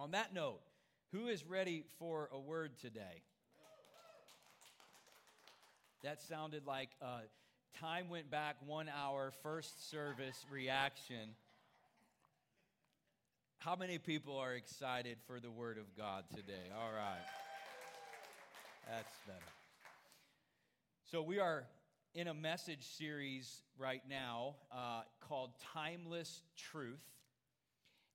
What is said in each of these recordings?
On that note, who is ready for a word today? That sounded like uh, time went back one hour, first service reaction. How many people are excited for the Word of God today? All right. That's better. So, we are in a message series right now uh, called Timeless Truth.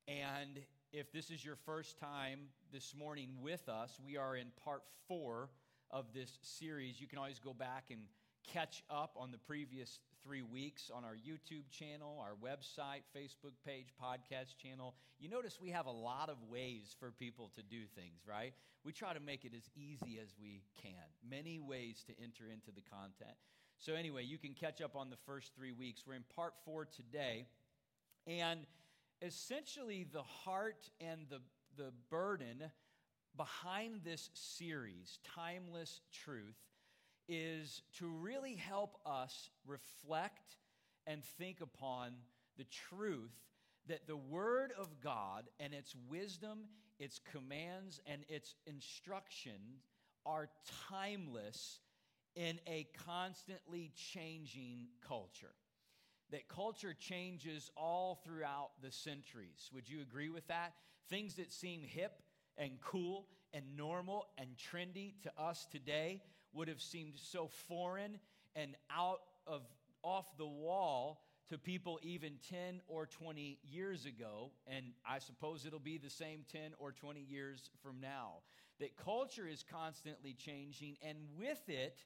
And if this is your first time this morning with us, we are in part four of this series. You can always go back and catch up on the previous three weeks on our YouTube channel, our website, Facebook page, podcast channel. You notice we have a lot of ways for people to do things, right? We try to make it as easy as we can, many ways to enter into the content. So, anyway, you can catch up on the first three weeks. We're in part four today. And essentially, the heart and the, the burden behind this series, Timeless Truth, is to really help us reflect and think upon the truth that the Word of God and its wisdom, its commands, and its instructions are timeless in a constantly changing culture. That culture changes all throughout the centuries. Would you agree with that? Things that seem hip and cool and normal and trendy to us today would have seemed so foreign and out of off the wall to people even 10 or 20 years ago, and I suppose it'll be the same 10 or 20 years from now. That culture is constantly changing, and with it,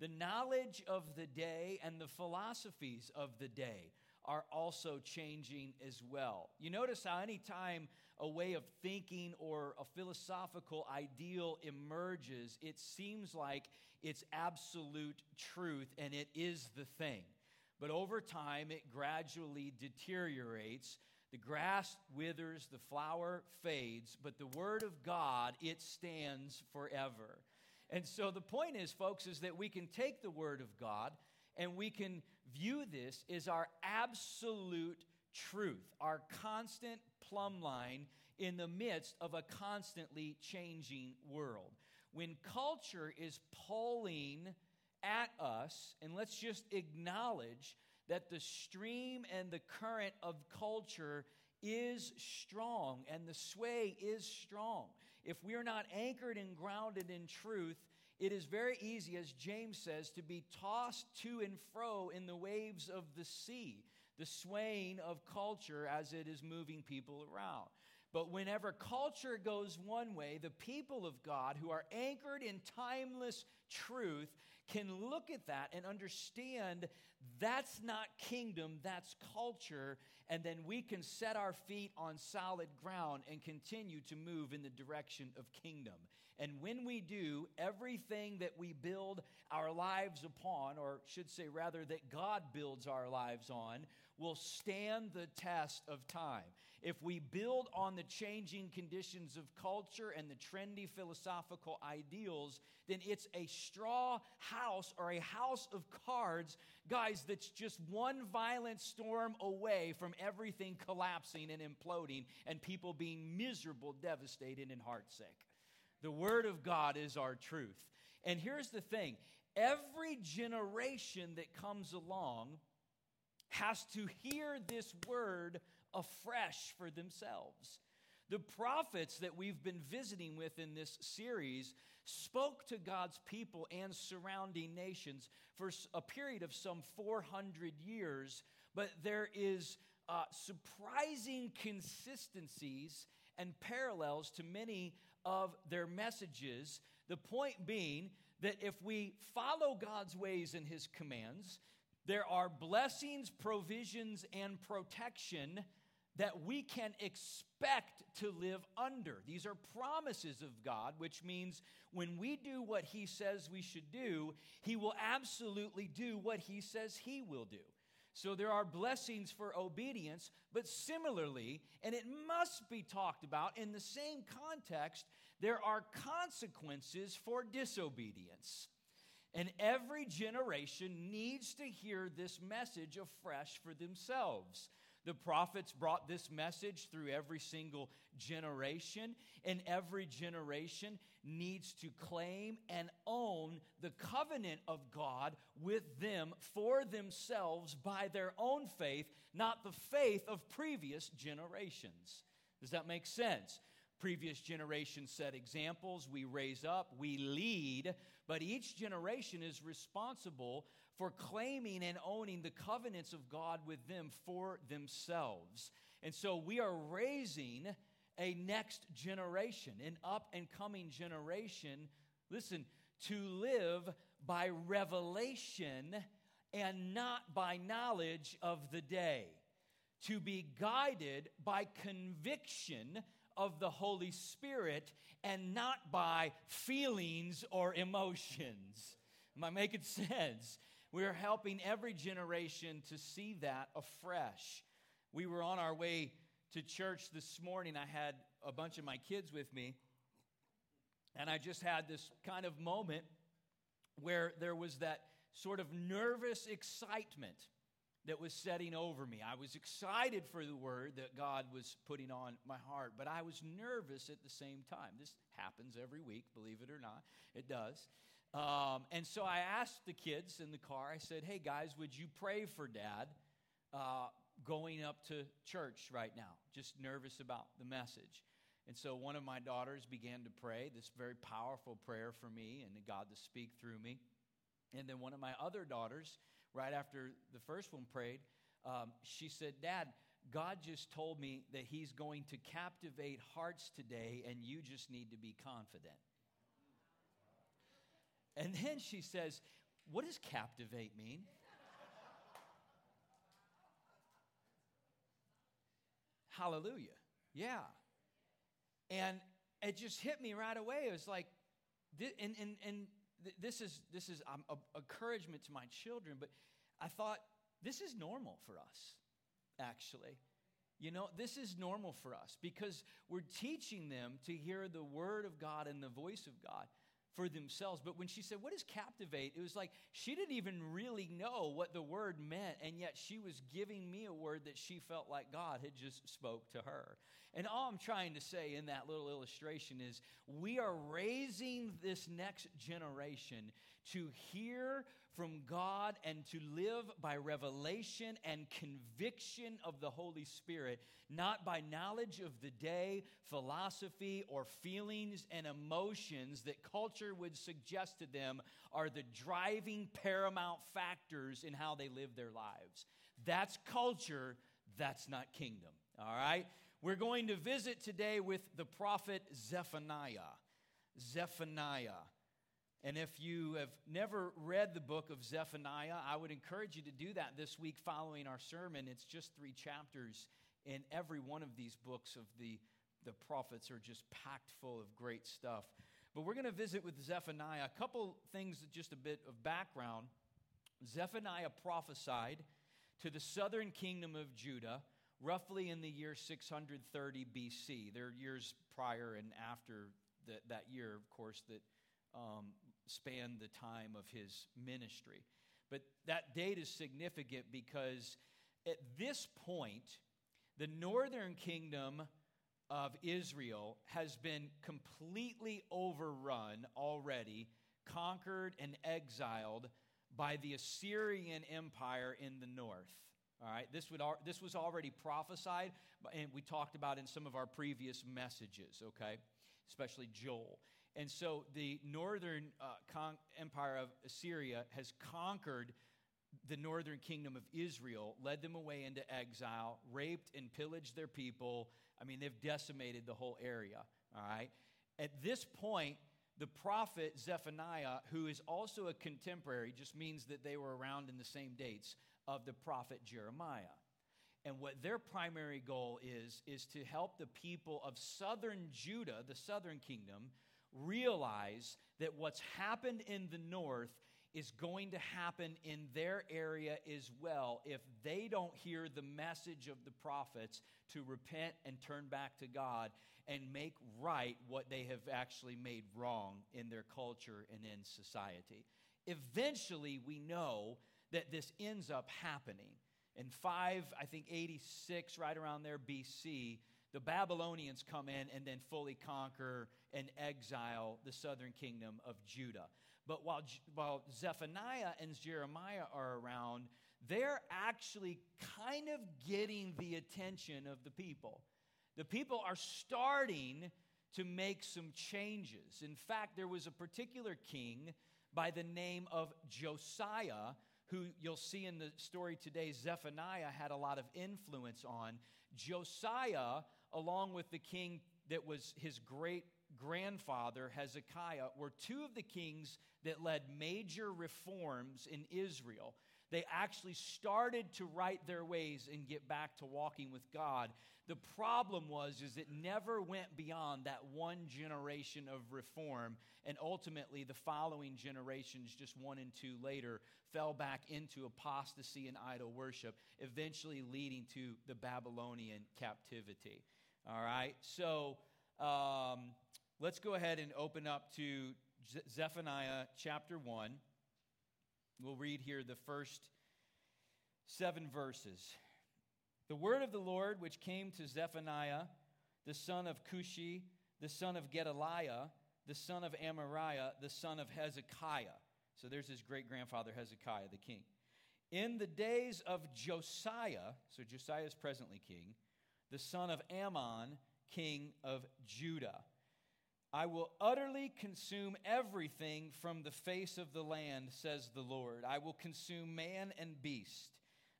the knowledge of the day and the philosophies of the day are also changing as well. You notice how anytime a way of thinking or a philosophical ideal emerges, it seems like it's absolute truth and it is the thing. But over time, it gradually deteriorates. The grass withers, the flower fades, but the word of God, it stands forever. And so the point is, folks, is that we can take the word of God and we can view this as our absolute truth, our constant plumb line in the midst of a constantly changing world. When culture is pulling at us, and let's just acknowledge that the stream and the current of culture is strong and the sway is strong. If we're not anchored and grounded in truth, it is very easy, as James says, to be tossed to and fro in the waves of the sea, the swaying of culture as it is moving people around. But whenever culture goes one way, the people of God who are anchored in timeless truth can look at that and understand that's not kingdom, that's culture. And then we can set our feet on solid ground and continue to move in the direction of kingdom. And when we do, everything that we build our lives upon, or should say rather, that God builds our lives on, will stand the test of time. If we build on the changing conditions of culture and the trendy philosophical ideals, then it's a straw house or a house of cards, guys, that's just one violent storm away from everything collapsing and imploding and people being miserable, devastated, and heartsick. The Word of God is our truth. And here's the thing every generation that comes along has to hear this word afresh for themselves. The prophets that we've been visiting with in this series spoke to God's people and surrounding nations for a period of some 400 years, but there is uh, surprising consistencies and parallels to many of their messages. The point being that if we follow God's ways and His commands, there are blessings, provisions, and protection that we can expect to live under. These are promises of God, which means when we do what He says we should do, He will absolutely do what He says He will do. So there are blessings for obedience, but similarly, and it must be talked about in the same context, there are consequences for disobedience. And every generation needs to hear this message afresh for themselves. The prophets brought this message through every single generation, and every generation needs to claim and own the covenant of God with them for themselves by their own faith, not the faith of previous generations. Does that make sense? Previous generations set examples, we raise up, we lead, but each generation is responsible for claiming and owning the covenants of God with them for themselves. And so we are raising a next generation, an up and coming generation, listen, to live by revelation and not by knowledge of the day, to be guided by conviction of the Holy Spirit and not by feelings or emotions. Am I making sense? We're helping every generation to see that afresh. We were on our way to church this morning. I had a bunch of my kids with me, and I just had this kind of moment where there was that sort of nervous excitement that was setting over me. I was excited for the word that God was putting on my heart, but I was nervous at the same time. This happens every week, believe it or not. It does. Um, and so I asked the kids in the car, I said, hey guys, would you pray for dad uh, going up to church right now? Just nervous about the message. And so one of my daughters began to pray this very powerful prayer for me and God to speak through me. And then one of my other daughters, right after the first one prayed, um, she said, Dad, God just told me that He's going to captivate hearts today, and you just need to be confident. And then she says, What does captivate mean? Hallelujah. Yeah. And it just hit me right away. It was like, and, and, and this is, this is um, a, encouragement to my children, but I thought, this is normal for us, actually. You know, this is normal for us because we're teaching them to hear the word of God and the voice of God for themselves. But when she said, What is captivate? It was like she didn't even really know what the word meant, and yet she was giving me a word that she felt like God had just spoke to her. And all I'm trying to say in that little illustration is we are raising this next generation to hear from God and to live by revelation and conviction of the Holy Spirit, not by knowledge of the day, philosophy, or feelings and emotions that culture would suggest to them are the driving paramount factors in how they live their lives. That's culture, that's not kingdom. All right? We're going to visit today with the prophet Zephaniah. Zephaniah. And if you have never read the book of Zephaniah, I would encourage you to do that this week following our sermon. It's just three chapters, and every one of these books of the, the prophets are just packed full of great stuff. But we're going to visit with Zephaniah. A couple things, just a bit of background. Zephaniah prophesied to the southern kingdom of Judah roughly in the year 630 BC. There are years prior and after the, that year, of course, that um, span the time of his ministry. But that date is significant because at this point, the northern kingdom of Israel has been completely overrun already, conquered and exiled by the Assyrian Empire in the north. All right, this, would, this was already prophesied, and we talked about in some of our previous messages, okay, especially Joel. And so the northern uh, con- empire of Assyria has conquered the northern kingdom of Israel, led them away into exile, raped and pillaged their people. I mean, they've decimated the whole area, all right? At this point, the prophet Zephaniah, who is also a contemporary, just means that they were around in the same dates of the prophet Jeremiah. And what their primary goal is, is to help the people of southern Judah, the southern kingdom, realize that what's happened in the north is going to happen in their area as well if they don't hear the message of the prophets to repent and turn back to God and make right what they have actually made wrong in their culture and in society. Eventually, we know that this ends up happening. in 5, I think 86, right around there, BC, the Babylonians come in and then fully conquer and exile the southern kingdom of Judah. But while, while Zephaniah and Jeremiah are around, they're actually kind of getting the attention of the people. The people are starting to make some changes. In fact, there was a particular king by the name of Josiah, who you'll see in the story today, Zephaniah had a lot of influence on. Josiah, along with the king that was his great grandfather, Hezekiah, were two of the kings that led major reforms in Israel. They actually started to right their ways and get back to walking with God. The problem was is it never went beyond that one generation of reform and ultimately the following generations just one and two later fell back into apostasy and idol worship, eventually leading to the Babylonian captivity. All right? So, um, let's go ahead and open up to Zephaniah chapter 1. We'll read here the first seven verses. The word of the Lord, which came to Zephaniah, the son of Cushi, the son of Gedaliah, the son of Amariah, the son of Hezekiah. So there's his great grandfather, Hezekiah, the king. In the days of Josiah, so Josiah is presently king, the son of Amon, king of Judah. I will utterly consume everything from the face of the land, says the Lord. I will consume man and beast.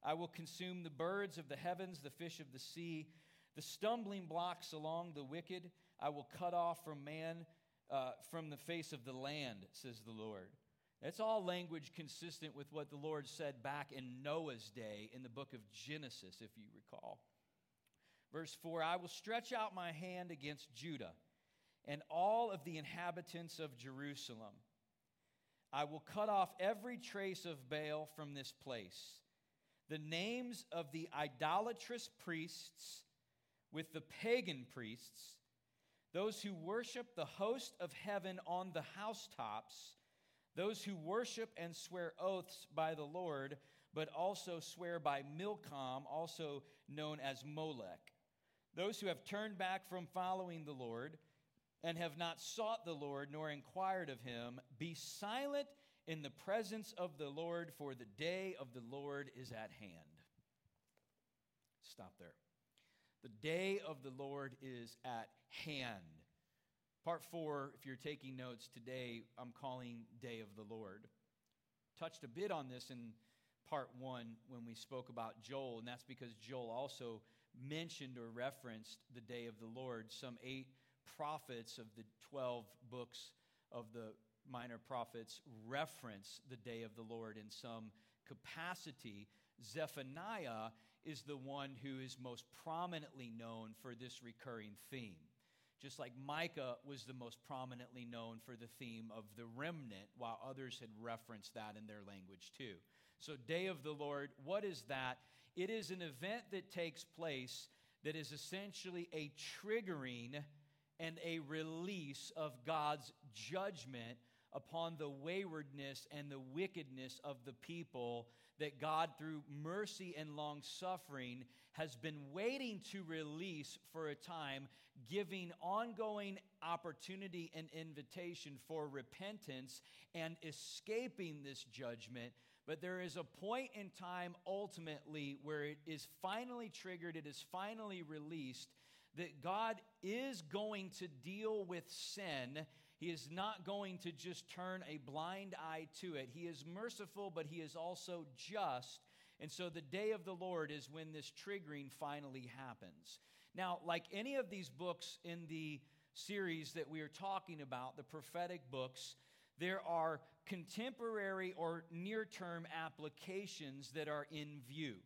I will consume the birds of the heavens, the fish of the sea, the stumbling blocks along the wicked. I will cut off from man, uh, from the face of the land, says the Lord. That's all language consistent with what the Lord said back in Noah's day in the book of Genesis, if you recall. Verse 4 I will stretch out my hand against Judah and all of the inhabitants of Jerusalem. I will cut off every trace of Baal from this place. The names of the idolatrous priests with the pagan priests, those who worship the host of heaven on the housetops, those who worship and swear oaths by the Lord, but also swear by Milcom, also known as Molech. Those who have turned back from following the Lord and have not sought the Lord nor inquired of him, be silent in the presence of the Lord, for the day of the Lord is at hand. Stop there. The day of the Lord is at hand. Part four, if you're taking notes today, I'm calling Day of the Lord. Touched a bit on this in part one when we spoke about Joel, and that's because Joel also mentioned or referenced the day of the Lord. Some eight prophets of the 12 books of the minor prophets reference the day of the Lord in some capacity. Zephaniah is the one who is most prominently known for this recurring theme. Just like Micah was the most prominently known for the theme of the remnant, while others had referenced that in their language too. So, Day of the Lord, what is that? It is an event that takes place that is essentially a triggering and a release of God's judgment upon the waywardness and the wickedness of the people that God, through mercy and long suffering, has been waiting to release for a time, giving ongoing opportunity and invitation for repentance and escaping this judgment. But there is a point in time ultimately where it is finally triggered, it is finally released, that God is going to deal with sin he is not going to just turn a blind eye to it. He is merciful, but He is also just. And so the day of the Lord is when this triggering finally happens. Now, like any of these books in the series that we are talking about, the prophetic books, there are contemporary or near term applications that are in view.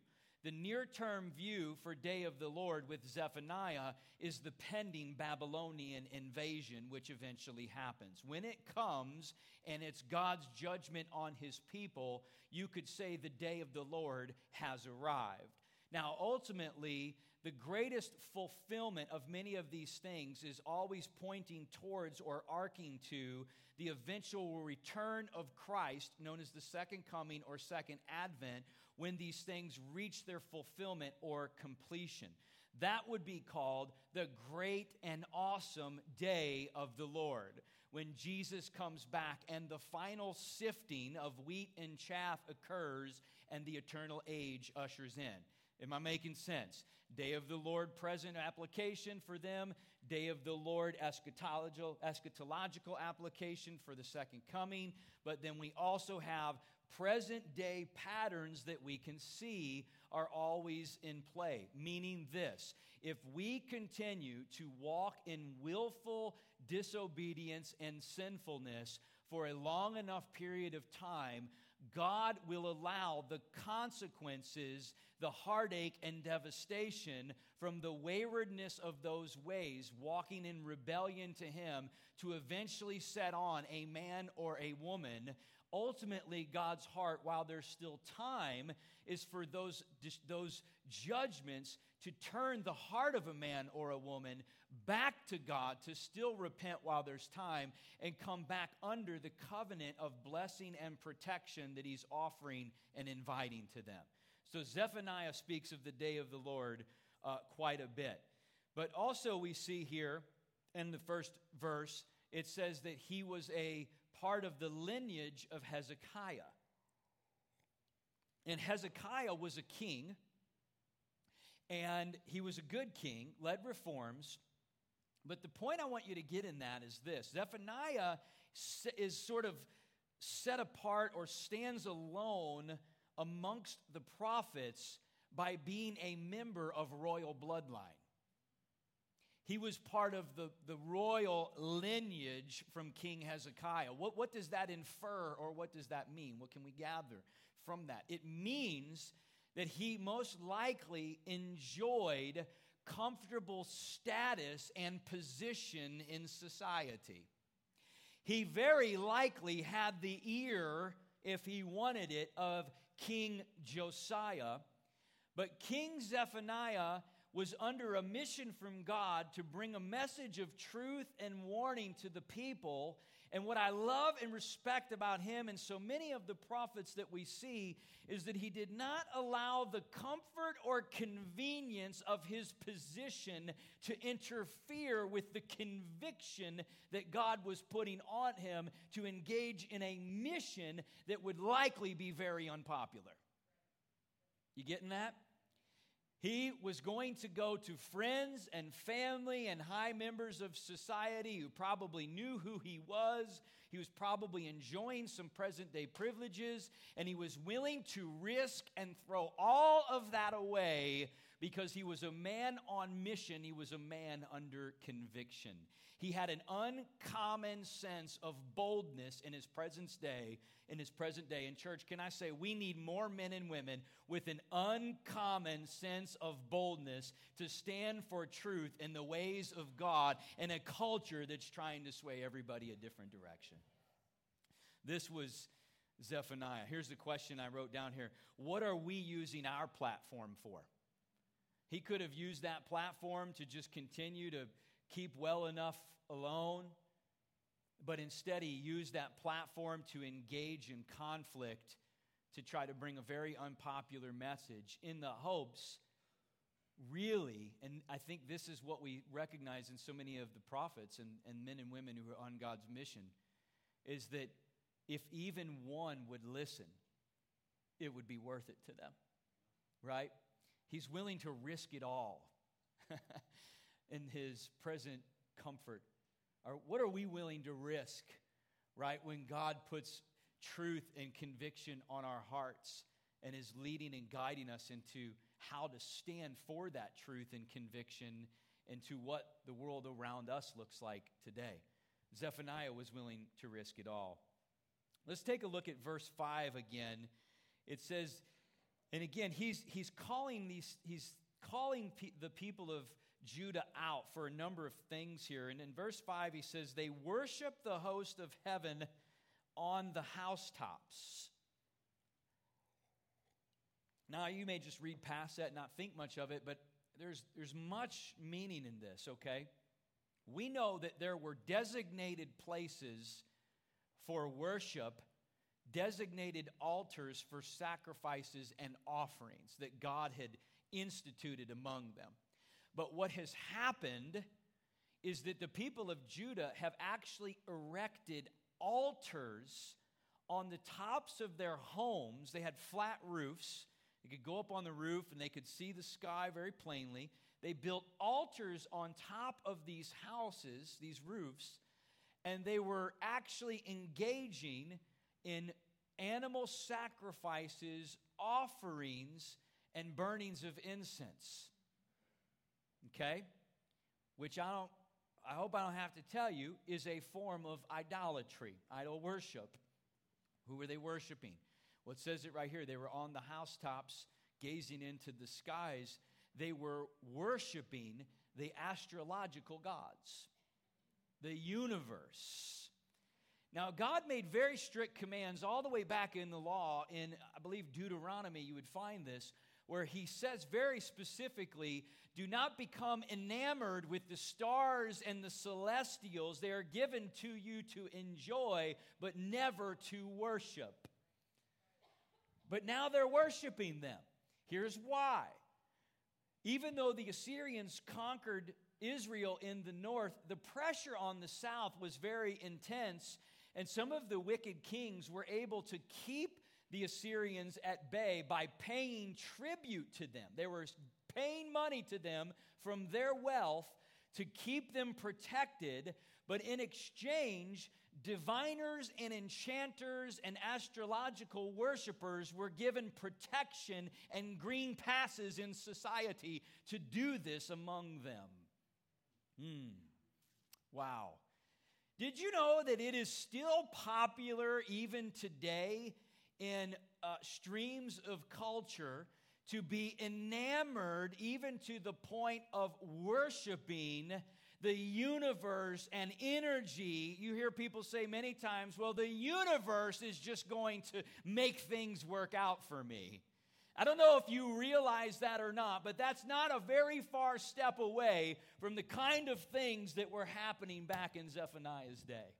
The near term view for Day of the Lord with Zephaniah is the pending Babylonian invasion, which eventually happens. When it comes and it's God's judgment on his people, you could say the day of the Lord has arrived. Now, ultimately, the greatest fulfillment of many of these things is always pointing towards or arcing to the eventual return of Christ, known as the second coming or second advent, when these things reach their fulfillment or completion. That would be called the great and awesome day of the Lord, when Jesus comes back and the final sifting of wheat and chaff occurs and the eternal age ushers in. Am I making sense? Day of the Lord present application for them, day of the Lord eschatological, eschatological application for the second coming. But then we also have present day patterns that we can see are always in play. Meaning this if we continue to walk in willful disobedience and sinfulness for a long enough period of time, God will allow the consequences, the heartache and devastation from the waywardness of those ways, walking in rebellion to Him, to eventually set on a man or a woman. Ultimately, God's heart, while there's still time, is for those, those judgments to turn the heart of a man or a woman back to God, to still repent while there's time, and come back under the covenant of blessing and protection that he's offering and inviting to them. So Zephaniah speaks of the day of the Lord uh, quite a bit. But also, we see here in the first verse, it says that he was a part of the lineage of Hezekiah. And Hezekiah was a king, and he was a good king, led reforms, but the point I want you to get in that is this Zephaniah is sort of set apart or stands alone amongst the prophets by being a member of royal bloodline. He was part of the, the royal lineage from King Hezekiah. What, what does that infer or what does that mean? What can we gather from that? It means that he most likely enjoyed comfortable status and position in society. He very likely had the ear, if he wanted it, of King Josiah. But King Zephaniah was under a mission from God to bring a message of truth and warning to the people and what I love and respect about him and so many of the prophets that we see is that he did not allow the comfort or convenience of his position to interfere with the conviction that God was putting on him to engage in a mission that would likely be very unpopular. You getting that? He was going to go to friends and family and high members of society who probably knew who he was. He was probably enjoying some present day privileges, and he was willing to risk and throw all of that away because he was a man on mission. He was a man under conviction. He had an uncommon sense of boldness in his present day. In his present day, in church, can I say we need more men and women with an uncommon sense of boldness to stand for truth in the ways of God in a culture that's trying to sway everybody a different direction. This was Zephaniah. Here's the question I wrote down here What are we using our platform for? He could have used that platform to just continue to keep well enough alone, but instead he used that platform to engage in conflict to try to bring a very unpopular message in the hopes, really, and I think this is what we recognize in so many of the prophets and, and men and women who are on God's mission, is that if even one would listen, it would be worth it to them, right? He's willing to risk it all in his present comfort? Or what are we willing to risk, right, when God puts truth and conviction on our hearts and is leading and guiding us into how to stand for that truth and conviction into what the world around us looks like today? Zephaniah was willing to risk it all. Let's take a look at verse 5 again. It says, and again, he's, he's calling these, he's calling pe- the people of Judah out for a number of things here. And in verse 5, he says, They worship the host of heaven on the housetops. Now, you may just read past that and not think much of it, but there's, there's much meaning in this, okay? We know that there were designated places for worship, designated altars for sacrifices and offerings that God had instituted among them. But what has happened is that the people of Judah have actually erected altars on the tops of their homes. They had flat roofs. They could go up on the roof and they could see the sky very plainly. They built altars on top of these houses, these roofs, and they were actually engaging in animal sacrifices, offerings, and burnings of incense. Okay? Which I don't I hope I don't have to tell you is a form of idolatry, idol worship. Who were they worshiping? Well, it says it right here. They were on the housetops gazing into the skies. They were worshiping the astrological gods, the universe. Now, God made very strict commands all the way back in the law. In, I believe, Deuteronomy, you would find this, where he says very specifically do not become enamored with the stars and the celestials. They are given to you to enjoy, but never to worship. But now they're worshiping them. Here's why. Even though the Assyrians conquered Israel in the north, the pressure on the south was very intense, and some of the wicked kings were able to keep the Assyrians at bay by paying tribute to them. They were paying money to them from their wealth to keep them protected, but in exchange, diviners and enchanters and astrological worshippers were given protection and green passes in society to do this among them. Hmm. Wow. Did you know that it is still popular even today in uh, streams of culture to be enamored even to the point of worshiping the universe and energy. You hear people say many times, well, the universe is just going to make things work out for me. I don't know if you realize that or not, but that's not a very far step away from the kind of things that were happening back in Zephaniah's day.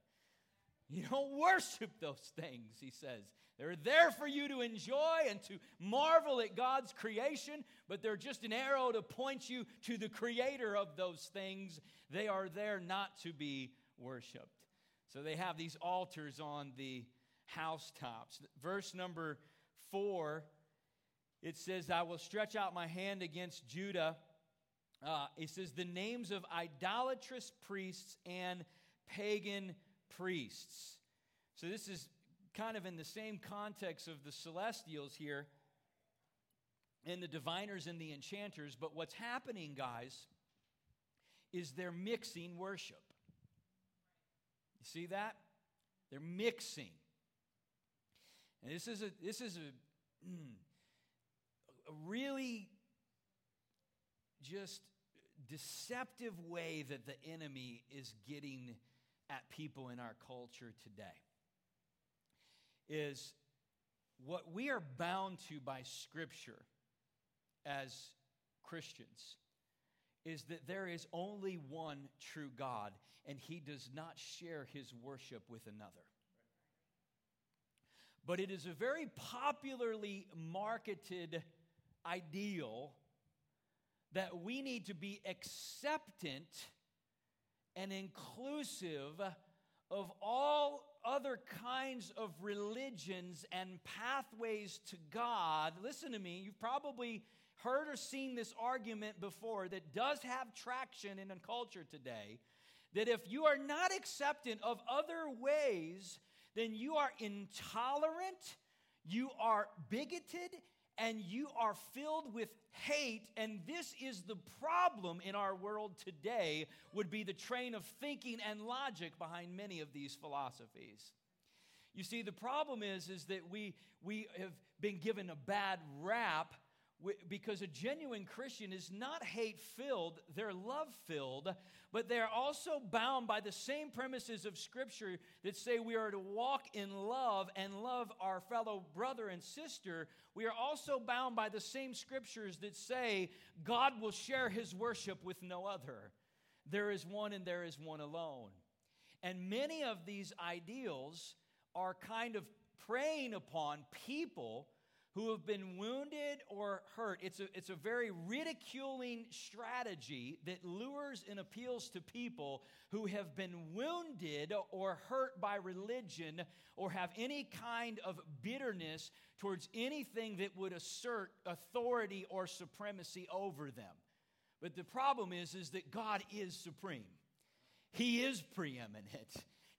You don't worship those things, he says. They're there for you to enjoy and to marvel at God's creation, but they're just an arrow to point you to the creator of those things. They are there not to be worshiped. So they have these altars on the housetops. Verse number four, it says, I will stretch out my hand against Judah. Uh, it says, the names of idolatrous priests and pagan priests. So this is kind of in the same context of the celestials here and the diviners and the enchanters. But what's happening, guys, is they're mixing worship. You see that? They're mixing. And this is a, this is a, a really just deceptive way that the enemy is getting at people in our culture today is what we are bound to by Scripture as Christians is that there is only one true God, and He does not share His worship with another. But it is a very popularly marketed ideal that we need to be acceptant and inclusive of all other kinds of religions and pathways to God. Listen to me, you've probably heard or seen this argument before that does have traction in a culture today. That if you are not acceptant of other ways, then you are intolerant, you are bigoted, and you are filled with hate and this is the problem in our world today would be the train of thinking and logic behind many of these philosophies. You see the problem is is that we we have been given a bad rap because a genuine Christian is not hate filled, they're love filled, but they're also bound by the same premises of Scripture that say we are to walk in love and love our fellow brother and sister. We are also bound by the same Scriptures that say God will share his worship with no other. There is one and there is one alone. And many of these ideals are kind of preying upon people who have been wounded or hurt. It's a, it's a very ridiculing strategy that lures and appeals to people who have been wounded or hurt by religion or have any kind of bitterness towards anything that would assert authority or supremacy over them. But the problem is, is that God is supreme. He is preeminent.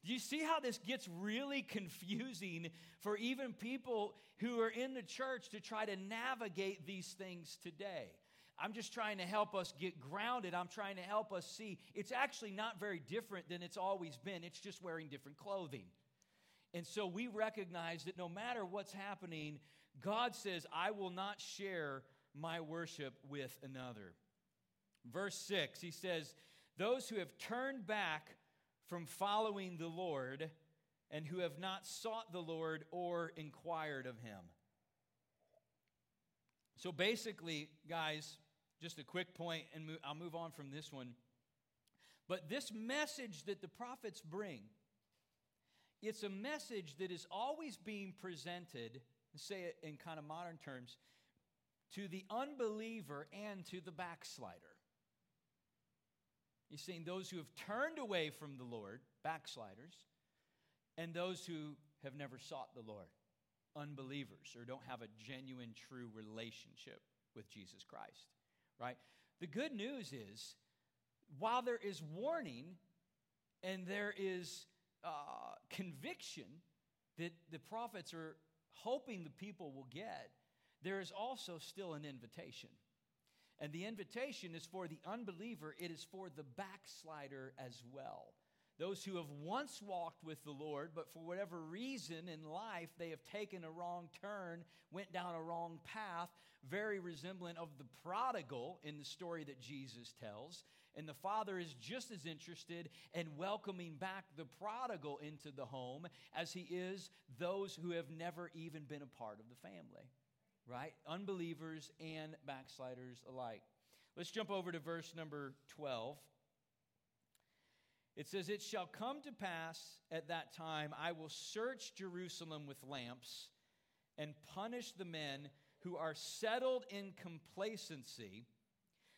You see how this gets really confusing for even people who are in the church to try to navigate these things today? I'm just trying to help us get grounded. I'm trying to help us see it's actually not very different than it's always been. It's just wearing different clothing. And so we recognize that no matter what's happening, God says, I will not share my worship with another. Verse 6, he says, Those who have turned back from following the Lord and who have not sought the Lord or inquired of him. So basically, guys, just a quick point, and I'll move on from this one. But this message that the prophets bring, it's a message that is always being presented, say it in kind of modern terms, to the unbeliever and to the backslider. He's saying those who have turned away from the Lord, backsliders, and those who have never sought the Lord, unbelievers, or don't have a genuine, true relationship with Jesus Christ, right? The good news is, while there is warning and there is uh, conviction that the prophets are hoping the people will get, there is also still an invitation. And the invitation is for the unbeliever, it is for the backslider as well. Those who have once walked with the Lord, but for whatever reason in life they have taken a wrong turn, went down a wrong path, very resemblant of the prodigal in the story that Jesus tells. And the father is just as interested in welcoming back the prodigal into the home as he is those who have never even been a part of the family right? Unbelievers and backsliders alike. Let's jump over to verse number 12. It says, It shall come to pass at that time, I will search Jerusalem with lamps and punish the men who are settled in complacency,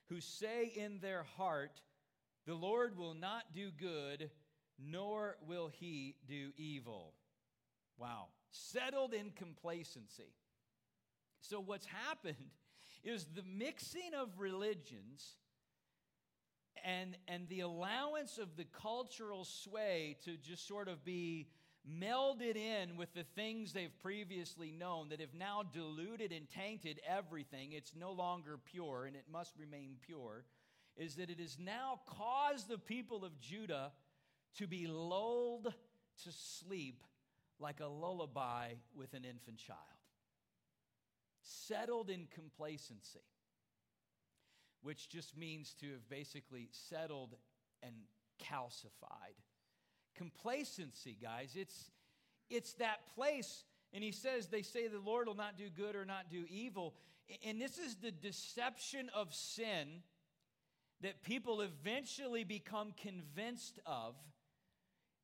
who say in their heart, The Lord will not do good, nor will he do evil. Wow. Settled in complacency. So, what's happened is the mixing of religions and, and the allowance of the cultural sway to just sort of be melded in with the things they've previously known that have now diluted and tainted everything. It's no longer pure and it must remain pure. Is that it has now caused the people of Judah to be lulled to sleep like a lullaby with an infant child settled in complacency, which just means to have basically settled and calcified. Complacency, guys, it's, it's that place, and he says, they say the Lord will not do good or not do evil. And this is the deception of sin that people eventually become convinced of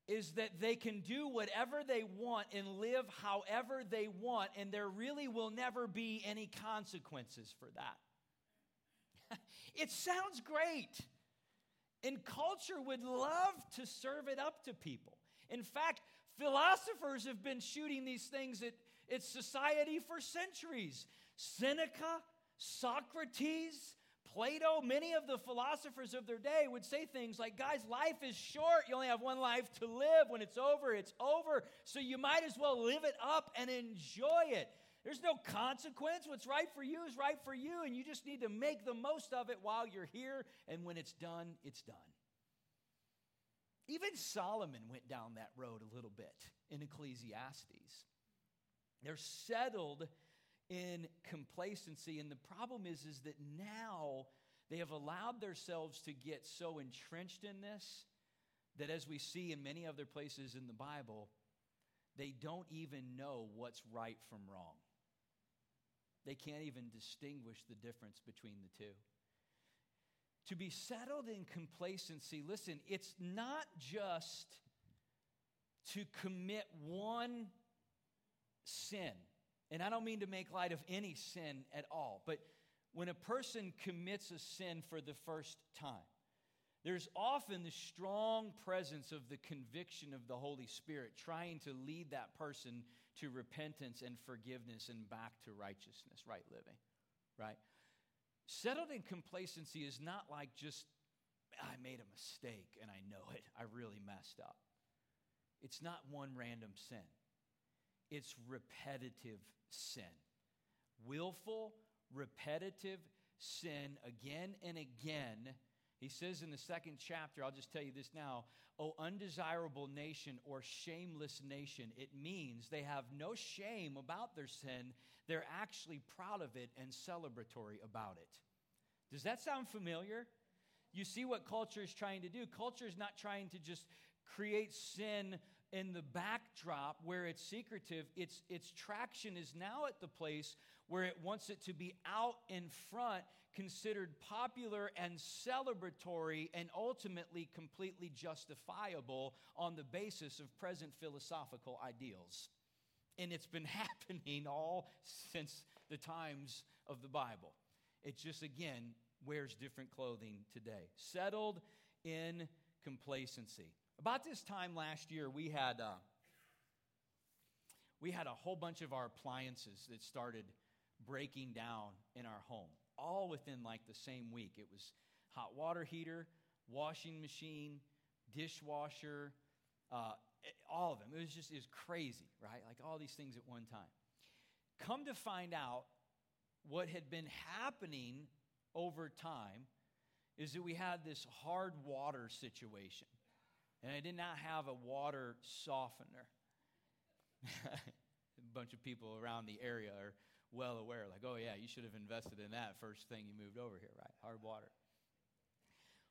is that they can do whatever they want and live however they want, and there really will never be any consequences for that. it sounds great. And culture would love to serve it up to people. In fact, philosophers have been shooting these things at, at society for centuries. Seneca, Socrates, Plato, many of the philosophers of their day would say things like, guys, life is short. You only have one life to live. When it's over, it's over. So you might as well live it up and enjoy it. There's no consequence. What's right for you is right for you, and you just need to make the most of it while you're here. And when it's done, it's done. Even Solomon went down that road a little bit in Ecclesiastes. They're settled in complacency. And the problem is, is that now they have allowed themselves to get so entrenched in this that, as we see in many other places in the Bible, they don't even know what's right from wrong. They can't even distinguish the difference between the two. To be settled in complacency, listen, it's not just to commit one sin. And I don't mean to make light of any sin at all, but when a person commits a sin for the first time, there's often the strong presence of the conviction of the Holy Spirit trying to lead that person to repentance and forgiveness and back to righteousness, right living, right? Settled in complacency is not like just, I made a mistake and I know it. I really messed up. It's not one random sin, it's repetitive sin. Willful, repetitive sin again and again. He says in the second chapter, I'll just tell you this now, O undesirable nation or shameless nation. It means they have no shame about their sin. They're actually proud of it and celebratory about it. Does that sound familiar? You see what culture is trying to do. Culture is not trying to just create sin in the backdrop where it's secretive. Its, its traction is now at the place where it wants it to be out in front, considered popular and celebratory, and ultimately completely justifiable on the basis of present philosophical ideals. And it's been happening all since the times of the Bible. It just, again, wears different clothing today. Settled in complacency. About this time last year, we had, uh, we had a whole bunch of our appliances that started breaking down in our home, all within like the same week. It was hot water heater, washing machine, dishwasher, uh, all of them. It was just was crazy, right? Like all these things at one time. Come to find out, what had been happening over time is that we had this hard water situation, and I did not have a water softener. a bunch of people around the area are well aware, like, oh, yeah, you should have invested in that first thing you moved over here, right? Hard water.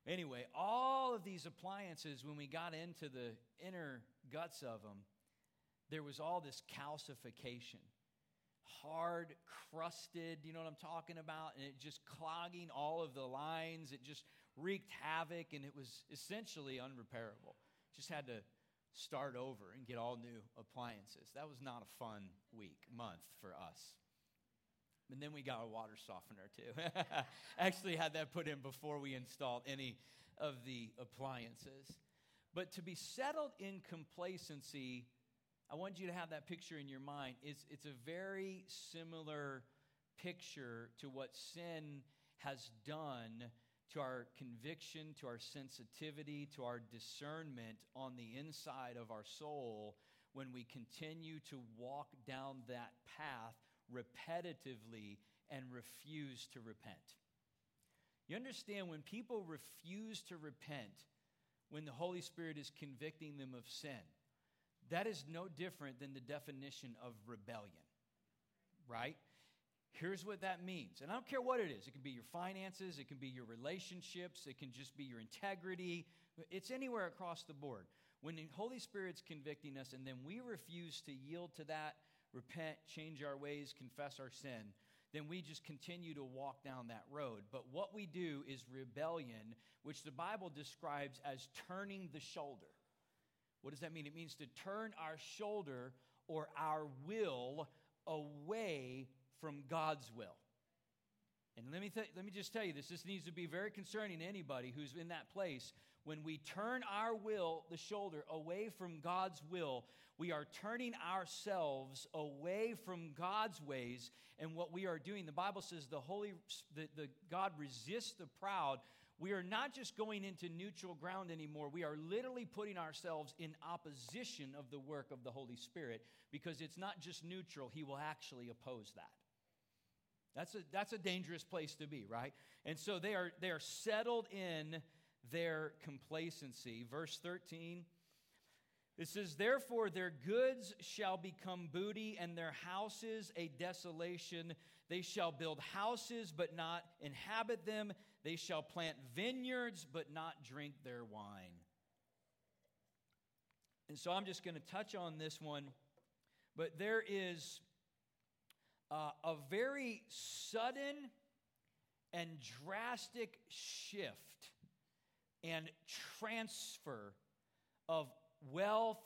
Anyway, all of these appliances, when we got into the inner guts of them, there was all this calcification. Hard, crusted, you know what I'm talking about? And it just clogging all of the lines. It just wreaked havoc, and it was essentially unrepairable. Just had to start over and get all new appliances. That was not a fun week, month for us. And then we got a water softener too. Actually, had that put in before we installed any of the appliances. But to be settled in complacency, I want you to have that picture in your mind. It's, it's a very similar picture to what sin has done to our conviction, to our sensitivity, to our discernment on the inside of our soul when we continue to walk down that path repetitively and refuse to repent. You understand when people refuse to repent, when the Holy Spirit is convicting them of sin, that is no different than the definition of rebellion, right? Here's what that means. And I don't care what it is. It can be your finances, it can be your relationships, it can just be your integrity. It's anywhere across the board. When the Holy Spirit's convicting us and then we refuse to yield to that, repent, change our ways, confess our sin, then we just continue to walk down that road. But what we do is rebellion, which the Bible describes as turning the shoulder. What does that mean? It means to turn our shoulder or our will away from God's will. And let me, th- let me just tell you this this needs to be very concerning to anybody who's in that place. When we turn our will, the shoulder, away from God's will, we are turning ourselves away from God's ways and what we are doing. The Bible says the Holy, the, the God resists the proud. We are not just going into neutral ground anymore. We are literally putting ourselves in opposition of the work of the Holy Spirit because it's not just neutral, He will actually oppose that. That's a, that's a dangerous place to be, right? And so they are, they are settled in their complacency. Verse 13 It says, Therefore, their goods shall become booty, and their houses a desolation. They shall build houses, but not inhabit them. They shall plant vineyards, but not drink their wine. And so I'm just going to touch on this one, but there is uh, a very sudden and drastic shift and transfer of wealth,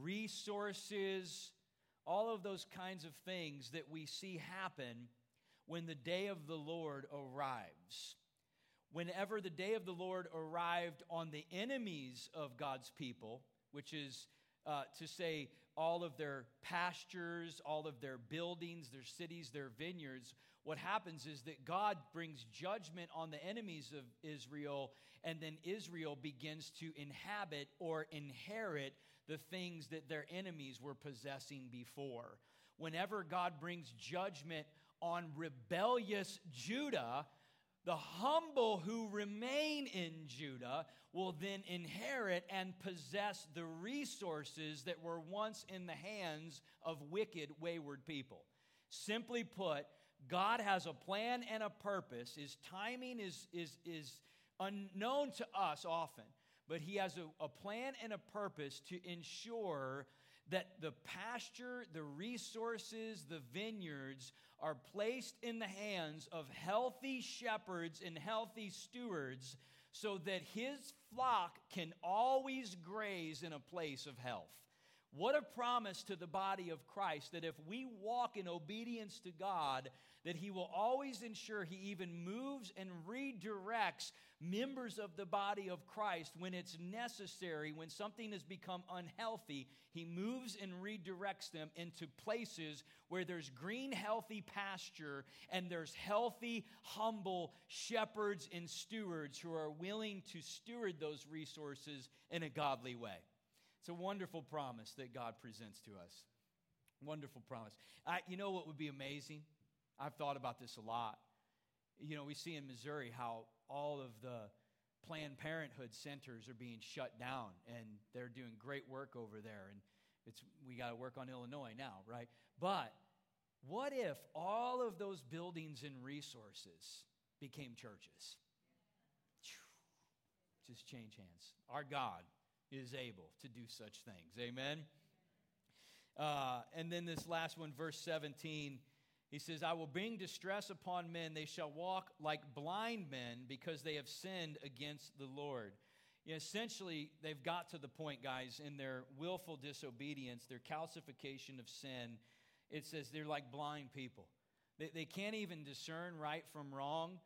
resources, all of those kinds of things that we see happen when the day of the Lord arrives. Whenever the day of the Lord arrived on the enemies of God's people, which is uh, to say, all of their pastures, all of their buildings, their cities, their vineyards, what happens is that God brings judgment on the enemies of Israel, and then Israel begins to inhabit or inherit the things that their enemies were possessing before. Whenever God brings judgment on rebellious Judah, the humble who remain in Judah will then inherit and possess the resources that were once in the hands of wicked, wayward people. Simply put, God has a plan and a purpose. His timing is, is, is unknown to us often, but He has a, a plan and a purpose to ensure that the pasture, the resources, the vineyards are placed in the hands of healthy shepherds and healthy stewards so that his flock can always graze in a place of health. What a promise to the body of Christ that if we walk in obedience to God, that He will always ensure He even moves and redirects members of the body of Christ when it's necessary, when something has become unhealthy. He moves and redirects them into places where there's green, healthy pasture and there's healthy, humble shepherds and stewards who are willing to steward those resources in a godly way. It's a wonderful promise that God presents to us. Wonderful promise. I, you know what would be amazing? I've thought about this a lot. You know, we see in Missouri how all of the Planned Parenthood centers are being shut down, and they're doing great work over there. And it's we got to work on Illinois now, right? But what if all of those buildings and resources became churches? Just change hands. Our God is able to do such things. Amen. Uh, and then this last one, verse 17, he says, I will bring distress upon men. They shall walk like blind men because they have sinned against the Lord. You know, essentially, they've got to the point, guys, in their willful disobedience, their calcification of sin. It says they're like blind people. They, they can't even discern right from wrong.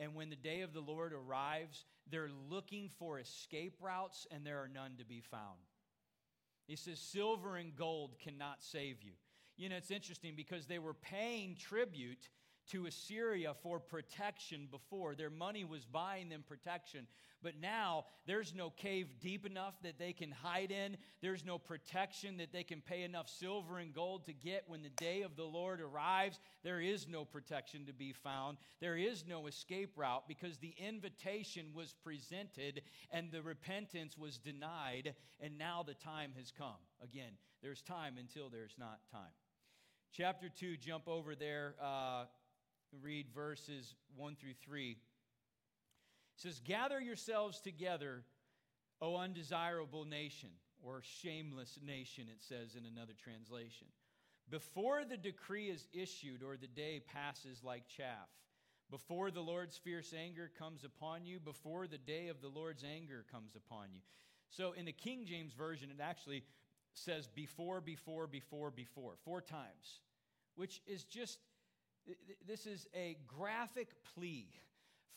And when the day of the Lord arrives, they're looking for escape routes, and there are none to be found. He says, Silver and gold cannot save you. You know, it's interesting because they were paying tribute to Assyria for protection before. Their money was buying them protection. But now there's no cave deep enough that they can hide in. There's no protection that they can pay enough silver and gold to get when the day of the Lord arrives. There is no protection to be found. There is no escape route because the invitation was presented and the repentance was denied. And now the time has come. Again, there's time until there's not time. Chapter 2, jump over there. Uh, read verses 1 through 3. It says, Gather yourselves together, O undesirable nation, or shameless nation, it says in another translation. Before the decree is issued or the day passes like chaff, before the Lord's fierce anger comes upon you, before the day of the Lord's anger comes upon you. So in the King James Version, it actually says before, before, before, before, four times, which is just this is a graphic plea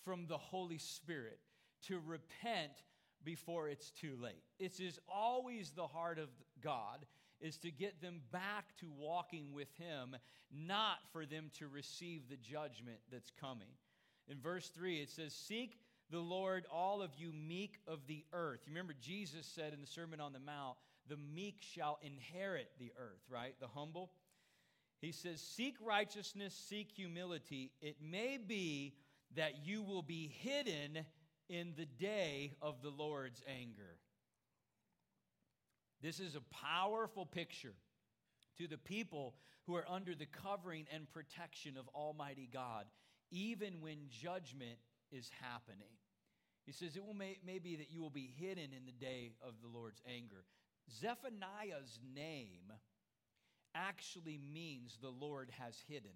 from the Holy Spirit to repent before it's too late. It is always the heart of God is to get them back to walking with him, not for them to receive the judgment that's coming. In verse 3 it says seek the Lord all of you meek of the earth. You remember Jesus said in the Sermon on the Mount, the meek shall inherit the earth, right? The humble he says, Seek righteousness, seek humility. It may be that you will be hidden in the day of the Lord's anger. This is a powerful picture to the people who are under the covering and protection of Almighty God, even when judgment is happening. He says, It will may, may be that you will be hidden in the day of the Lord's anger. Zephaniah's name actually means the Lord has hidden.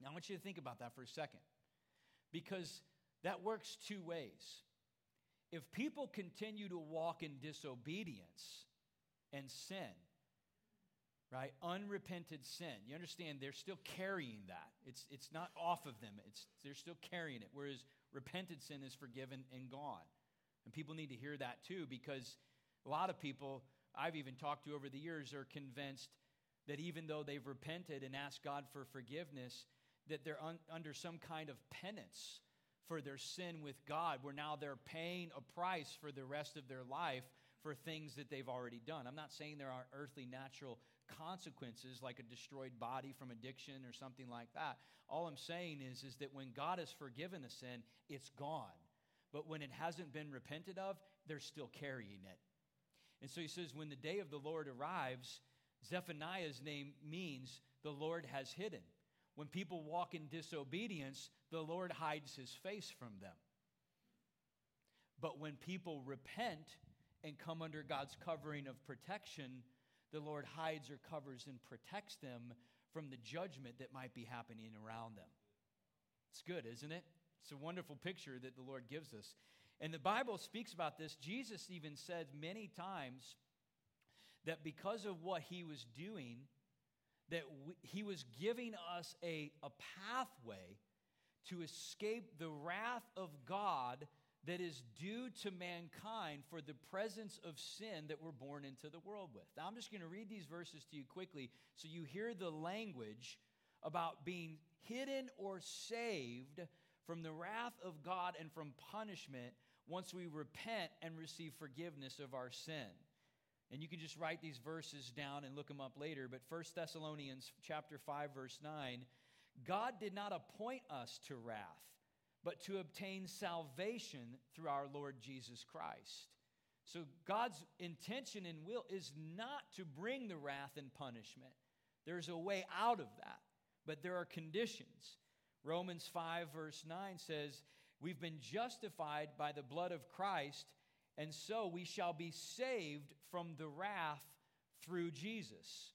Now, I want you to think about that for a second because that works two ways. If people continue to walk in disobedience and sin, right? Unrepented sin. You understand they're still carrying that. It's, it's not off of them, it's, they're still carrying it. Whereas repented sin is forgiven and gone. And people need to hear that too because a lot of people I've even talked to over the years are convinced that even though they've repented and asked God for forgiveness, that they're un- under some kind of penance for their sin with God, where now they're paying a price for the rest of their life for things that they've already done. I'm not saying there aren't earthly natural consequences like a destroyed body from addiction or something like that. All I'm saying is, is that when God has forgiven a sin, it's gone. But when it hasn't been repented of, they're still carrying it. And so he says, when the day of the Lord arrives, Zephaniah's name means the Lord has hidden. When people walk in disobedience, the Lord hides his face from them. But when people repent and come under God's covering of protection, the Lord hides or covers and protects them from the judgment that might be happening around them. It's good, isn't it? It's a wonderful picture that the Lord gives us. And the Bible speaks about this. Jesus even said many times that because of what he was doing, that we, he was giving us a, a pathway to escape the wrath of God that is due to mankind for the presence of sin that we're born into the world with. Now, I'm just going to read these verses to you quickly so you hear the language about being hidden or saved from the wrath of God and from punishment once we repent and receive forgiveness of our sin. And you can just write these verses down and look them up later, but 1 Thessalonians chapter 5 verse 9, God did not appoint us to wrath but to obtain salvation through our Lord Jesus Christ. So God's intention and will is not to bring the wrath and punishment. There's a way out of that, but there are conditions. Romans 5, verse 9 says, We've been justified by the blood of Christ, and so we shall be saved from the wrath through Jesus.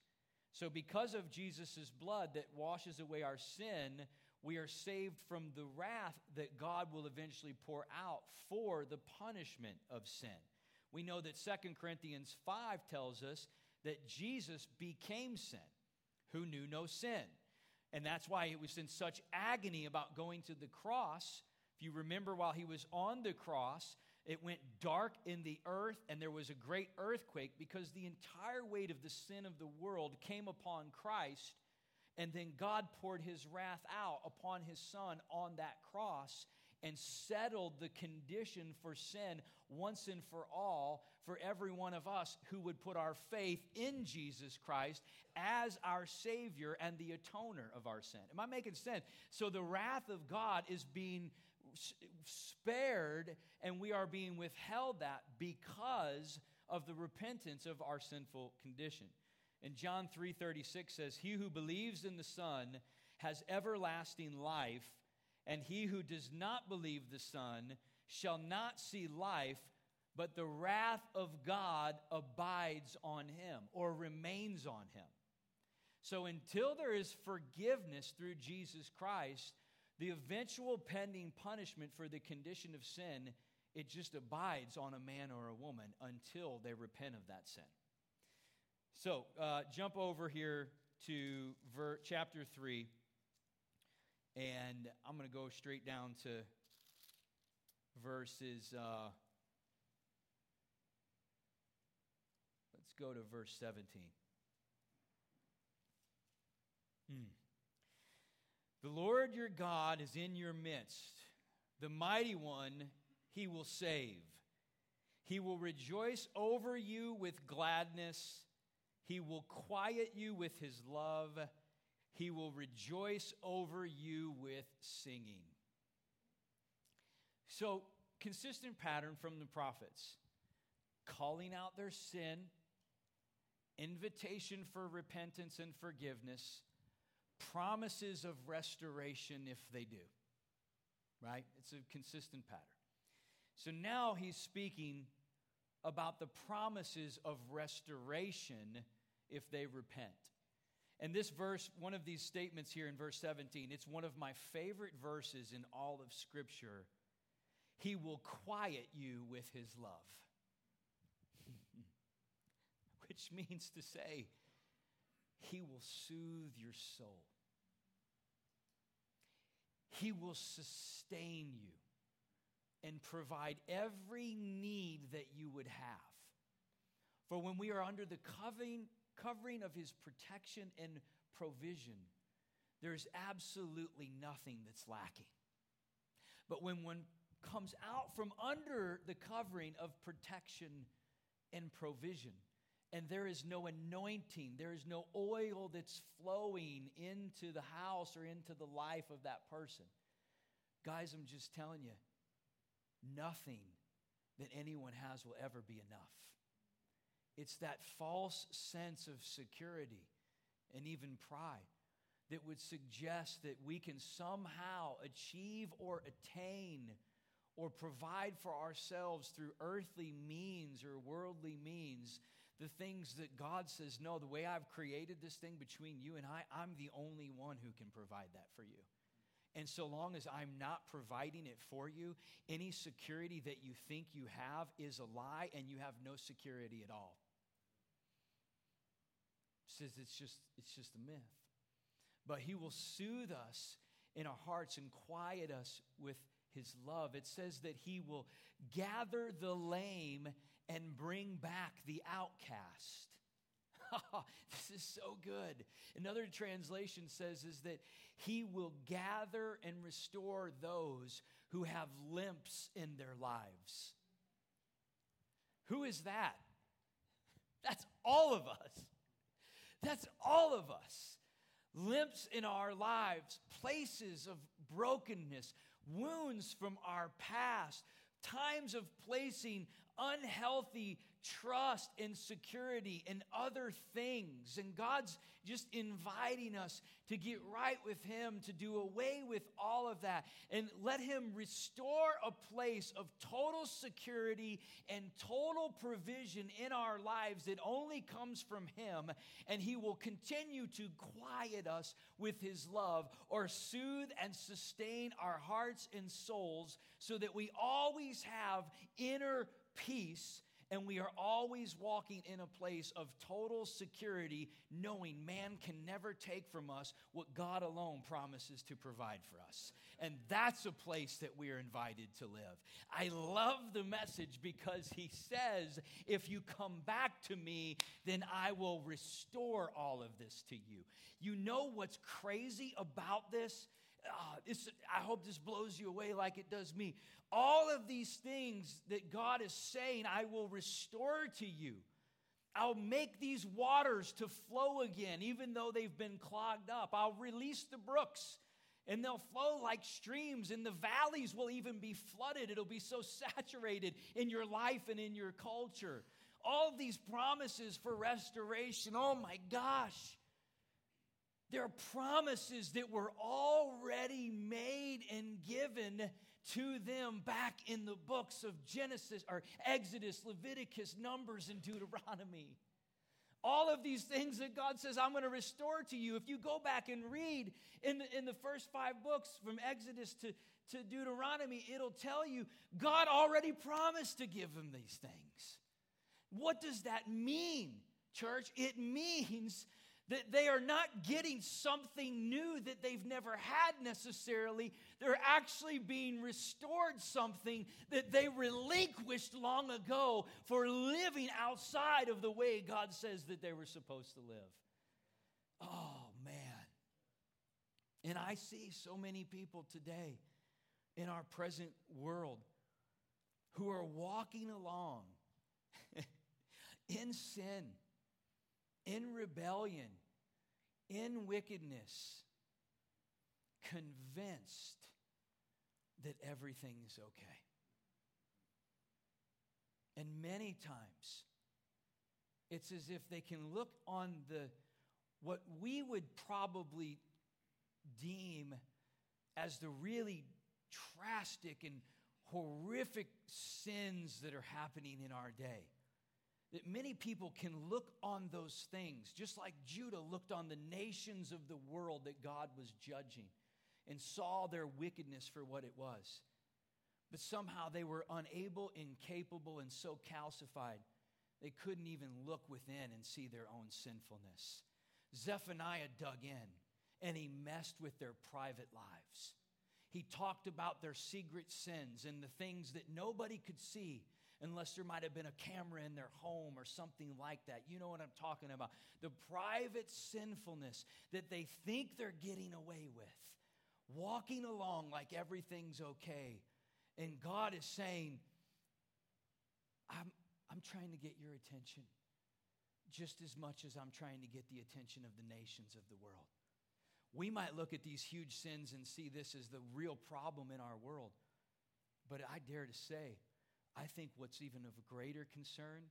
So, because of Jesus' blood that washes away our sin, we are saved from the wrath that God will eventually pour out for the punishment of sin. We know that Second Corinthians 5 tells us that Jesus became sin, who knew no sin. And that's why it was in such agony about going to the cross. If you remember, while he was on the cross, it went dark in the earth and there was a great earthquake because the entire weight of the sin of the world came upon Christ and then God poured his wrath out upon his son on that cross and settled the condition for sin once and for all for every one of us who would put our faith in Jesus Christ as our Savior and the atoner of our sin. Am I making sense? So the wrath of God is being spared and we are being withheld that because of the repentance of our sinful condition. And John 3:36 says, "He who believes in the Son has everlasting life, and he who does not believe the Son shall not see life, but the wrath of God abides on him or remains on him." So until there is forgiveness through Jesus Christ, the eventual pending punishment for the condition of sin, it just abides on a man or a woman until they repent of that sin. So uh, jump over here to ver- chapter 3, and I'm going to go straight down to verses. Uh, let's go to verse 17. Hmm. The Lord your God is in your midst, the mighty one he will save. He will rejoice over you with gladness. He will quiet you with his love. He will rejoice over you with singing. So, consistent pattern from the prophets calling out their sin invitation for repentance and forgiveness, promises of restoration if they do. Right? It's a consistent pattern. So now he's speaking about the promises of restoration if they repent. And this verse, one of these statements here in verse 17, it's one of my favorite verses in all of Scripture. He will quiet you with his love. Which means to say, he will soothe your soul. He will sustain you and provide every need that you would have. For when we are under the covering, covering of His protection and provision, there's absolutely nothing that's lacking. But when one comes out from under the covering of protection and provision, and there is no anointing, there is no oil that's flowing into the house or into the life of that person. Guys, I'm just telling you, nothing that anyone has will ever be enough. It's that false sense of security and even pride that would suggest that we can somehow achieve or attain or provide for ourselves through earthly means or worldly means the things that God says, no, the way I've created this thing between you and I, I'm the only one who can provide that for you. And so long as I'm not providing it for you, any security that you think you have is a lie and you have no security at all. Says it's just it's just a myth. But he will soothe us in our hearts and quiet us with his love. It says that he will gather the lame and bring back the outcast. this is so good. Another translation says is that he will gather and restore those who have limps in their lives. Who is that? That's all of us. That's all of us. Limps in our lives, places of brokenness, wounds from our past, times of placing unhealthy trust and security in other things. And God's just inviting us to get right with Him, to do away with all of that, and let Him restore a place of total security and total provision in our lives that only comes from Him. And He will continue to quiet us with His love or soothe and sustain our hearts and souls so that we always have inner peace and we are always walking in a place of total security, knowing man can never take from us what God alone promises to provide for us. And that's a place that we are invited to live. I love the message because he says, If you come back to me, then I will restore all of this to you. You know what's crazy about this? Uh, this, I hope this blows you away like it does me. All of these things that God is saying, I will restore to you. I'll make these waters to flow again, even though they've been clogged up. I'll release the brooks and they'll flow like streams, and the valleys will even be flooded. It'll be so saturated in your life and in your culture. All these promises for restoration, oh my gosh. They're promises that were already made and given to them back in the books of Genesis or Exodus, Leviticus, Numbers, and Deuteronomy. All of these things that God says, I'm going to restore to you. If you go back and read in the, in the first five books from Exodus to, to Deuteronomy, it'll tell you God already promised to give them these things. What does that mean, church? It means that they are not getting something new that they've never had necessarily. They're actually being restored something that they relinquished long ago for living outside of the way God says that they were supposed to live. Oh, man. And I see so many people today in our present world who are walking along in sin in rebellion, in wickedness, convinced that everything is okay. And many times, It's as if they can look on the what we would probably deem as the really drastic and horrific sins that are happening in our day. That many people can look on those things, just like Judah looked on the nations of the world that God was judging and saw their wickedness for what it was. But somehow they were unable, incapable, and so calcified, they couldn't even look within and see their own sinfulness. Zephaniah dug in and he messed with their private lives. He talked about their secret sins and the things that nobody could see unless there might have been a camera in their home or something like that. You know what I'm talking about. The private sinfulness that they think they're getting away with, walking along like everything's okay. And God is saying, I'm, I'm trying to get your attention just as much as I'm trying to get the attention of the nations of the world. We might look at these huge sins and see this as the real problem in our world. But I dare to say, I think what's even of greater concern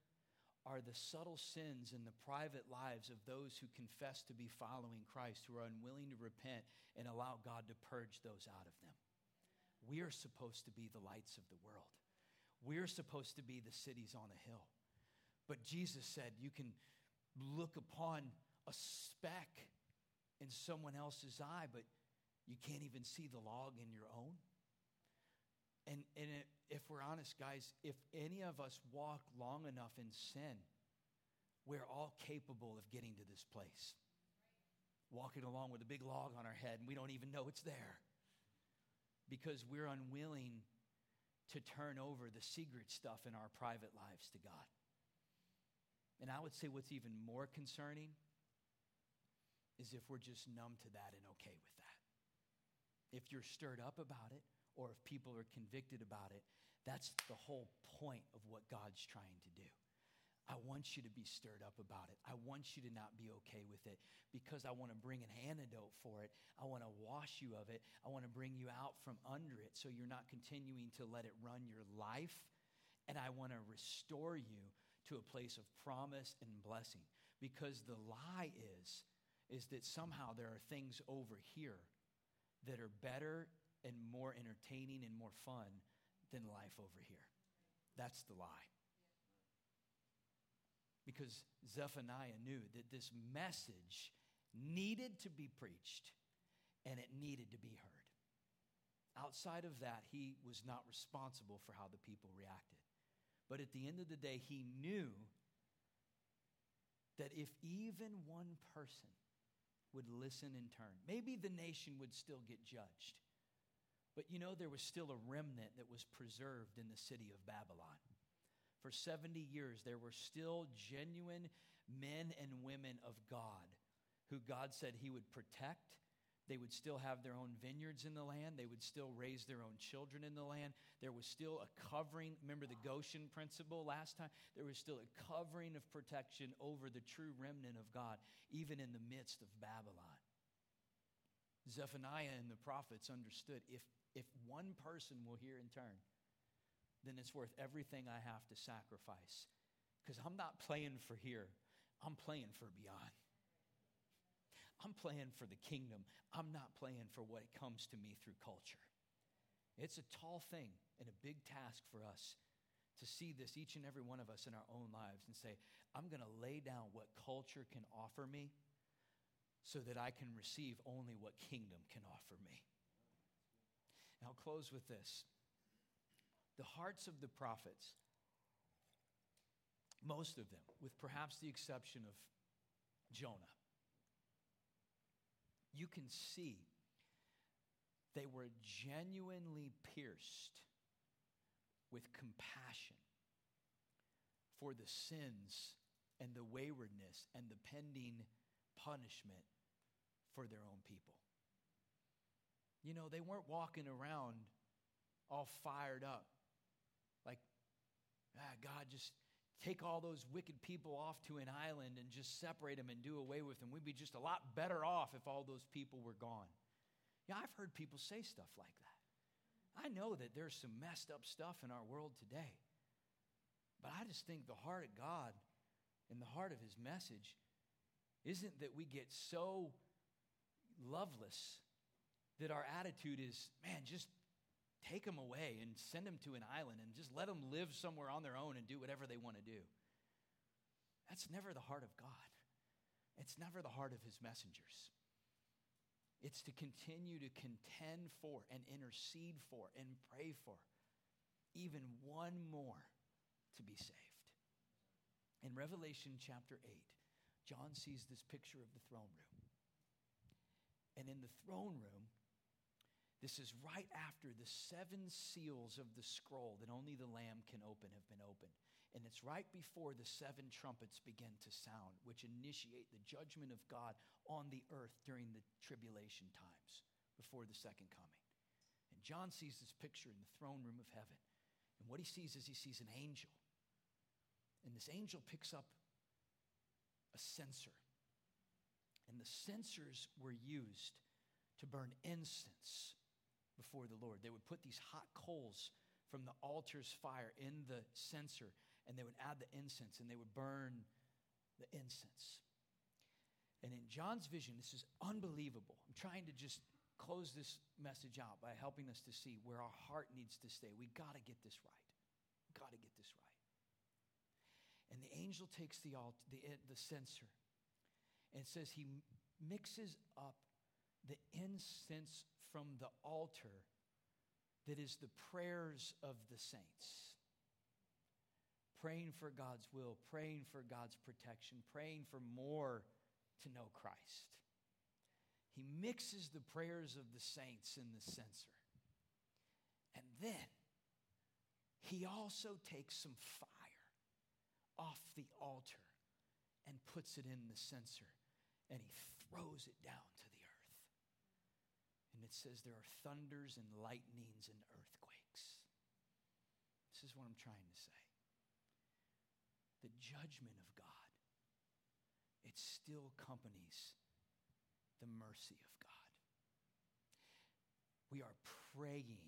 are the subtle sins in the private lives of those who confess to be following Christ, who are unwilling to repent and allow God to purge those out of them. We are supposed to be the lights of the world. We're supposed to be the cities on a hill. But Jesus said you can look upon a speck in someone else's eye, but you can't even see the log in your own. And, and if we're honest, guys, if any of us walk long enough in sin, we're all capable of getting to this place. Walking along with a big log on our head, and we don't even know it's there because we're unwilling to turn over the secret stuff in our private lives to God. And I would say what's even more concerning is if we're just numb to that and okay with that. If you're stirred up about it, or if people are convicted about it, that's the whole point of what God's trying to do. I want you to be stirred up about it. I want you to not be okay with it because I want to bring an antidote for it. I want to wash you of it. I want to bring you out from under it so you're not continuing to let it run your life. And I want to restore you to a place of promise and blessing because the lie is is that somehow there are things over here that are better and more entertaining and more fun than life over here. That's the lie. Because Zephaniah knew that this message needed to be preached and it needed to be heard. Outside of that, he was not responsible for how the people reacted. But at the end of the day, he knew that if even one person would listen in turn. Maybe the nation would still get judged. But you know, there was still a remnant that was preserved in the city of Babylon. For 70 years, there were still genuine men and women of God who God said He would protect they would still have their own vineyards in the land. They would still raise their own children in the land. There was still a covering. Remember the Goshen principle last time? There was still a covering of protection over the true remnant of God, even in the midst of Babylon. Zephaniah and the prophets understood if, if one person will hear and turn, then it's worth everything I have to sacrifice. Because I'm not playing for here, I'm playing for beyond. I'm playing for the kingdom. I'm not playing for what comes to me through culture. It's a tall thing and a big task for us to see this, each and every one of us in our own lives, and say, I'm going to lay down what culture can offer me so that I can receive only what kingdom can offer me. And I'll close with this. The hearts of the prophets, most of them, with perhaps the exception of Jonah, you can see they were genuinely pierced with compassion for the sins and the waywardness and the pending punishment for their own people. You know, they weren't walking around all fired up like, ah, God, just take all those wicked people off to an island and just separate them and do away with them. We'd be just a lot better off if all those people were gone. Yeah, I've heard people say stuff like that. I know that there's some messed up stuff in our world today. But I just think the heart of God and the heart of his message isn't that we get so loveless that our attitude is, man, just take them away and send them to an island and just let them live somewhere on their own and do whatever they want to do. That's never the heart of God. It's never the heart of his messengers. It's to continue to contend for and intercede for and pray for even one more to be saved. In Revelation chapter 8, John sees this picture of the throne room. And in the throne room, this is right after the seven seals of the scroll that only the Lamb can open have been opened. And it's right before the seven trumpets begin to sound, which initiate the judgment of God on the earth during the tribulation times before the second coming. And John sees this picture in the throne room of heaven. And what he sees is he sees an angel. And this angel picks up a censer. And the censers were used to burn incense before the Lord. They would put these hot coals from the altar's fire in the censer and they would add the incense and they would burn the incense. And in John's vision, this is unbelievable. I'm trying to just close this message out by helping us to see where our heart needs to stay. We got to get this right. Got to get this right. And the angel takes the, alt, the, the censer and says he mixes up the incense from the altar that is the prayers of the saints praying for God's will, praying for God's protection, praying for more to know Christ. He mixes the prayers of the saints in the censer. And then he also takes some fire off the altar and puts it in the censer and he throws it down to. And it says there are thunders and lightnings and earthquakes. This is what I'm trying to say the judgment of God, it still accompanies the mercy of God. We are praying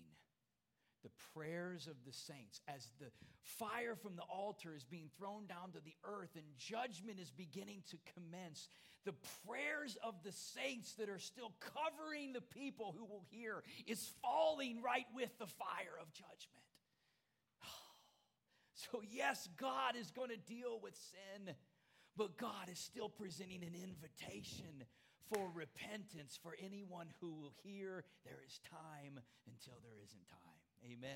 the prayers of the saints as the fire from the altar is being thrown down to the earth and judgment is beginning to commence. The prayers of the saints that are still covering the people who will hear is falling right with the fire of judgment. So, yes, God is going to deal with sin, but God is still presenting an invitation for repentance for anyone who will hear there is time until there isn't time. Amen.